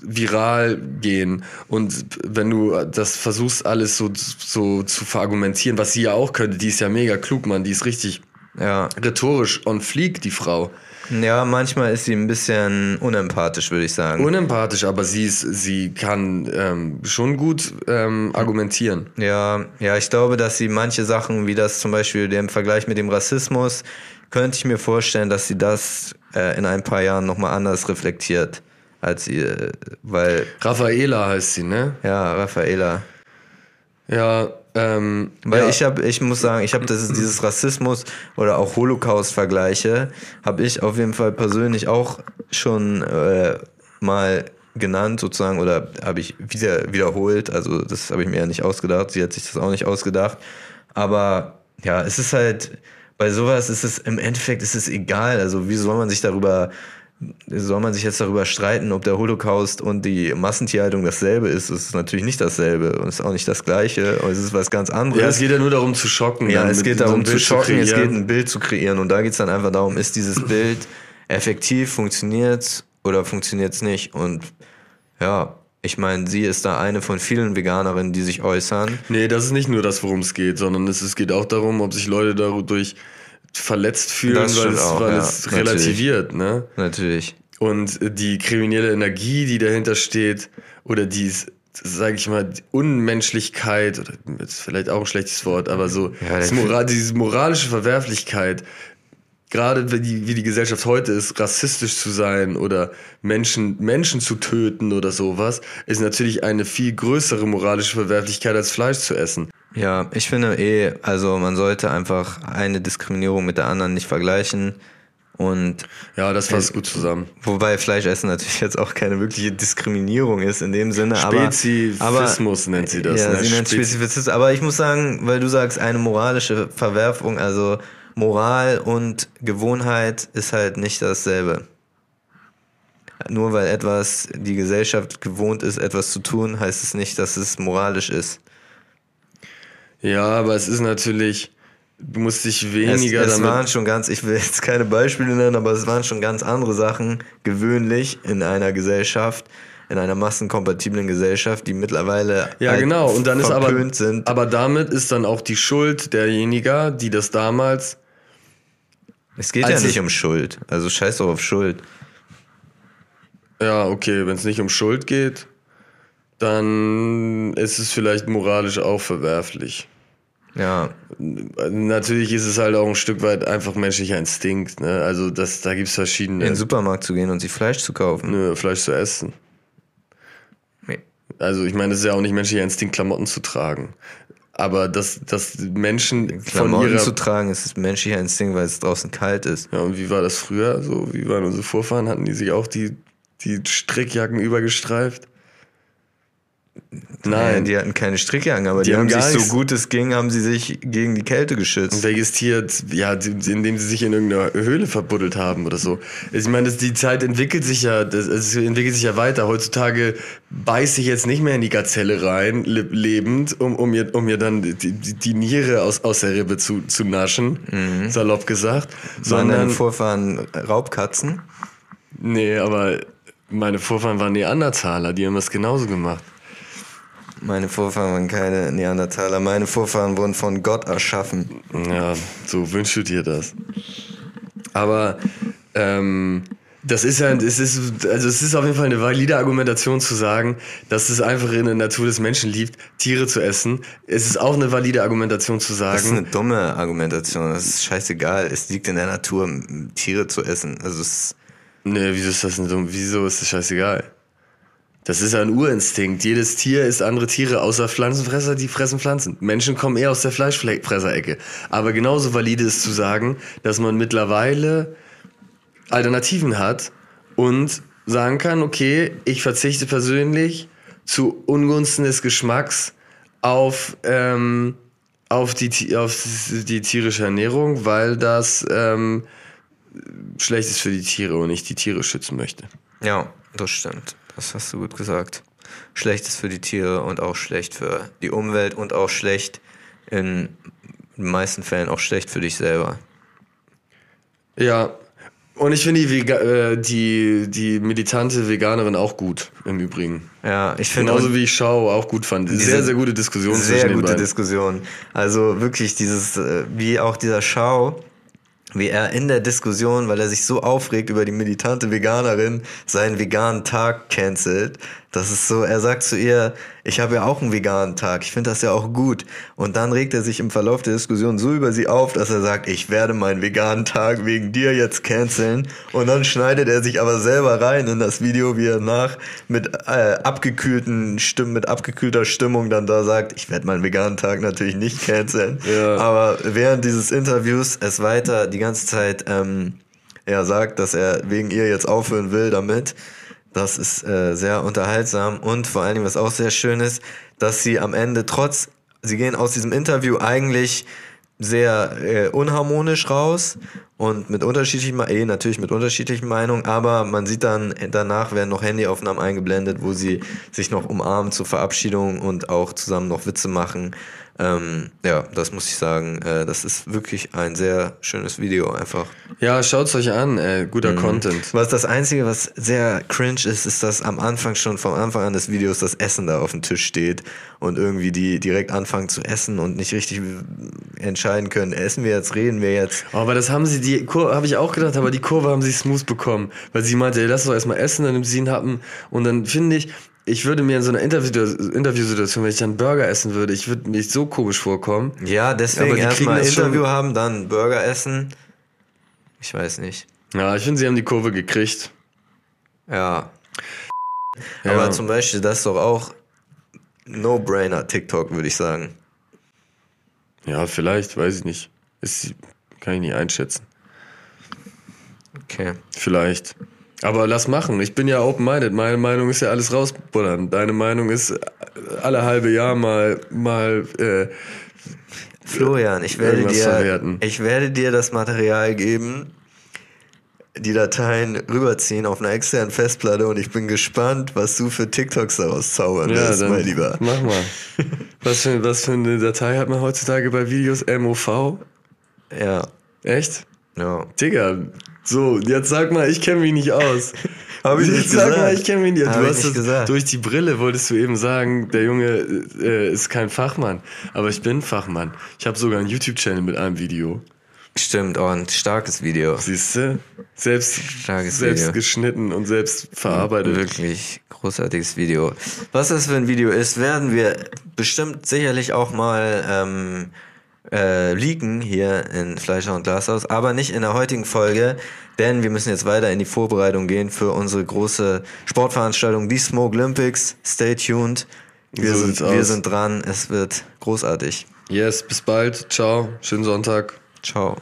viral gehen und wenn du das versuchst alles so so zu verargumentieren, was sie ja auch könnte, die ist ja mega klug, Mann, die ist richtig Ja. rhetorisch on fleek, die Frau. ja, manchmal ist sie ein bisschen unempathisch, würde ich sagen. Unempathisch, aber sie ist, sie kann ähm, schon gut ähm, argumentieren. Ja, ja, ich glaube, dass sie manche Sachen, wie das zum Beispiel der im Vergleich mit dem Rassismus, könnte ich mir vorstellen, dass sie das äh, in ein paar Jahren nochmal anders reflektiert, als sie, weil, Raffaela heißt sie, ne? ja, Raffaela. Ja, ähm, Weil ja. ich habe, ich muss sagen, ich habe dieses Rassismus oder auch Holocaust-Vergleiche, habe ich auf jeden Fall persönlich auch schon äh, mal genannt sozusagen oder habe ich wieder wiederholt. Also das habe ich mir ja nicht ausgedacht. Sie hat sich das auch nicht ausgedacht. Aber ja, es ist halt bei sowas ist es im Endeffekt ist es egal. Also wie soll man sich darüber soll man sich jetzt darüber streiten, ob der Holocaust und die Massentierhaltung dasselbe ist? Es ist natürlich nicht dasselbe und es ist auch nicht das Gleiche. Und es ist was ganz anderes. ja, es geht ja nur darum zu schocken. Ja, dann es geht so darum zu Bild schocken, es geht ein Bild zu kreieren. Und da geht es dann einfach darum, ist dieses Bild effektiv, funktioniert oder funktioniert es nicht? Und ja, ich meine, sie ist da eine von vielen Veganerinnen, die sich äußern. Nee, das ist nicht nur das, worum es geht, sondern es, es geht auch darum, ob sich Leute dadurch verletzt fühlen, Das weil, es, auch, weil ja, es natürlich. relativiert, ne? Natürlich. Und die kriminelle Energie, die dahinter steht, oder die, sage ich mal, Unmenschlichkeit, oder das ist vielleicht auch ein schlechtes Wort, aber so Ja, Moral, diese moralische Verwerflichkeit, gerade wie die, wie die Gesellschaft heute ist, rassistisch zu sein oder Menschen, Menschen zu töten oder sowas, ist natürlich eine viel größere moralische Verwerflichkeit als Fleisch zu essen. Ja, ich finde eh, also man sollte einfach eine Diskriminierung mit der anderen nicht vergleichen. Und Ja, das fasst gut zusammen. wobei Fleischessen natürlich jetzt auch keine wirkliche Diskriminierung ist in dem Sinne, aber Spezifismus nennt sie das. Ja, ne? sie nennt Spezi- Spezifizismus. Aber ich muss sagen, weil du sagst, eine moralische Verwerfung, also Moral und Gewohnheit ist halt nicht dasselbe. Nur weil etwas, die Gesellschaft gewohnt ist, etwas zu tun, heißt es nicht, dass es moralisch ist. Ja, aber es ist natürlich, du musst dich weniger es, es damit. waren schon ganz, ich will jetzt keine Beispiele nennen, aber es waren schon ganz andere Sachen gewöhnlich in einer Gesellschaft, in einer massenkompatiblen Gesellschaft, die mittlerweile Ja, halt genau. Und dann ist aber, sind. aber damit ist dann auch die Schuld derjenigen, die das damals. Es geht ja nicht um Schuld. Also scheiß doch auf Schuld. Ja, okay, wenn es nicht um Schuld geht, dann ist es vielleicht moralisch auch verwerflich. Ja, Natürlich ist es halt auch ein Stück weit einfach menschlicher Instinkt. Ne? Also das, da gibt es in verschiedene den Supermarkt zu gehen und sich Fleisch zu kaufen. Nö, Fleisch zu essen. Nee. Also ich meine, es ist ja auch nicht menschlicher Instinkt, Klamotten zu tragen. Aber dass, dass Menschen von Klamotten ihrer... zu tragen ist menschlicher Instinkt, weil es draußen kalt ist. Ja, und wie war das früher? So, wie waren unsere Vorfahren? Hatten die sich auch die, die Strickjacken übergestreift? Nein, die hatten keine Strickjacken, aber die, Die haben haben sich so gut es ging, haben sie sich gegen die Kälte geschützt. Tier, ja, indem sie sich in irgendeiner Höhle verbuddelt haben oder so. Ich meine, das, die Zeit entwickelt sich ja, das, es entwickelt sich ja weiter. Heutzutage beiß ich jetzt nicht mehr in die Gazelle rein, le lebend, um, um, mir, um mir dann die, die, die Niere aus, aus der Rippe zu, zu naschen, salopp gesagt. Waren deine Sondern, Vorfahren Raubkatzen? nee, aber meine Vorfahren waren Neandertaler, die haben das genauso gemacht. Meine Vorfahren waren keine Neandertaler. Meine Vorfahren wurden von Gott erschaffen. Ja, so wünschst du dir das. Aber ähm, das ist ja, es ist, also es ist auf jeden Fall eine valide Argumentation zu sagen, dass es einfach in der Natur des Menschen liegt, Tiere zu essen. Es ist auch eine valide Argumentation zu Das ist sagen, eine dumme Argumentation. Das ist scheißegal. Es liegt in der Natur, Tiere zu essen. Also es nee, wieso ist das denn dumm? Wieso ist das scheißegal? Das ist ein Urinstinkt. Jedes Tier isst andere Tiere, außer Pflanzenfresser, die fressen Pflanzen. Menschen kommen eher aus der Fleischfresserecke. Aber genauso valide ist zu sagen, dass man mittlerweile Alternativen hat und sagen kann, okay, ich verzichte persönlich zu Ungunsten des Geschmacks auf, ähm, auf, die, auf die tierische Ernährung, weil das ähm, schlecht ist für die Tiere und ich die Tiere schützen möchte. Ja, das stimmt. Das hast du gut gesagt. schlecht ist für die Tiere und auch schlecht für die Umwelt und auch schlecht in den meisten Fällen auch schlecht für dich selber. Ja, und ich finde die, Vega äh, die, die militante Veganerin auch gut, im Übrigen. Ja, ich finde Genauso wie ich Schau auch gut fand. Sehr, sehr gute Diskussion Sehr gute. Diskussion. Also wirklich dieses, äh, wie auch dieser Schau, wie er in der Diskussion, weil er sich so aufregt über die militante Veganerin, seinen veganen Tag cancelt. Das ist so, er sagt zu ihr, ich habe ja auch einen veganen Tag, ich finde das ja auch gut. Und dann regt er sich im Verlauf der Diskussion so über sie auf, dass er sagt, ich werde meinen veganen Tag wegen dir jetzt canceln. Und dann schneidet er sich aber selber rein in das Video, wie er nach mit äh, abgekühlten Stimmen, mit abgekühlter Stimmung dann da sagt, ich werde meinen veganen Tag natürlich nicht canceln. Ja. Aber während dieses Interviews es weiter die ganze Zeit ähm, er sagt, dass er wegen ihr jetzt aufhören will damit. Das ist äh, sehr unterhaltsam und vor allen Dingen, was auch sehr schön ist, dass sie am Ende trotz, sie gehen aus diesem Interview eigentlich sehr äh, unharmonisch raus und mit unterschiedlichen, eh natürlich mit unterschiedlichen Meinungen, aber man sieht dann danach werden noch Handyaufnahmen eingeblendet, wo sie sich noch umarmen zur Verabschiedung und auch zusammen noch Witze machen. Ähm, ja, das muss ich sagen, äh, das ist wirklich ein sehr schönes Video einfach. Ja, schaut's euch an, ey. guter Content. Was das Einzige, was sehr cringe ist, ist, dass am Anfang schon vom Anfang an des Videos das Essen da auf dem Tisch steht und irgendwie die direkt anfangen zu essen und nicht richtig entscheiden können, essen wir jetzt, reden wir jetzt. Oh, aber das haben sie, die Kurve, habe ich auch gedacht, aber die Kurve haben sie smooth bekommen. Weil sie meinte, ey, lass doch erstmal essen, dann nimmt sie einen Happen. Und dann finde ich, ich würde mir in so einer Interview- Interviewsituation, wenn ich dann Burger essen würde, ich würde mich so komisch vorkommen. Ja, deswegen erstmal Interview haben, dann Burger essen. Ich weiß nicht. Ja, ich finde, sie haben die Kurve gekriegt. Ja. Ja. Aber zum Beispiel, das ist doch auch No-Brainer TikTok, würde ich sagen. Ja, vielleicht, weiß ich nicht. Ist, kann ich nicht einschätzen. Okay. Vielleicht. Aber lass machen. Ich bin ja open-minded. Meine Meinung ist ja alles rausbuddern. Deine Meinung ist alle halbe Jahr mal, mal, äh, Florian, ich werde dir, verwerten. ich werde dir das Material geben, die Dateien rüberziehen auf einer externen Festplatte und ich bin gespannt, was du für TikToks daraus zaubern ja, wirst, mein Lieber. mach mal. Was für, was für eine Datei hat man heutzutage bei Videos? MOV? Ja, Echt? ja. Digga, so, jetzt sag mal, ich kenne mich nicht aus. Hab ich jetzt nicht sag gesagt. mal, ich kenne mich nicht aus. Hab Du hast nicht gesagt. durch die Brille wolltest du eben sagen, der Junge äh, ist kein Fachmann. Aber ich bin Fachmann. Ich habe sogar einen YouTube-Channel mit einem Video. Stimmt, oh, ein starkes Video. Siehst du? Selbst, Starkes selbst Video. geschnitten und selbst verarbeitet. Wirklich großartiges Video. Was das für ein Video ist, werden wir bestimmt sicherlich auch mal ähm, äh, leaken hier in Fleischer und Glashaus, aber nicht in der heutigen Folge, denn wir müssen jetzt weiter in die Vorbereitung gehen für unsere große Sportveranstaltung, die Smoke Olympics. Stay tuned. Wir, So sind, wir aus. sind dran. Es wird großartig. Yes, bis bald. Ciao. Schönen Sonntag. Ciao.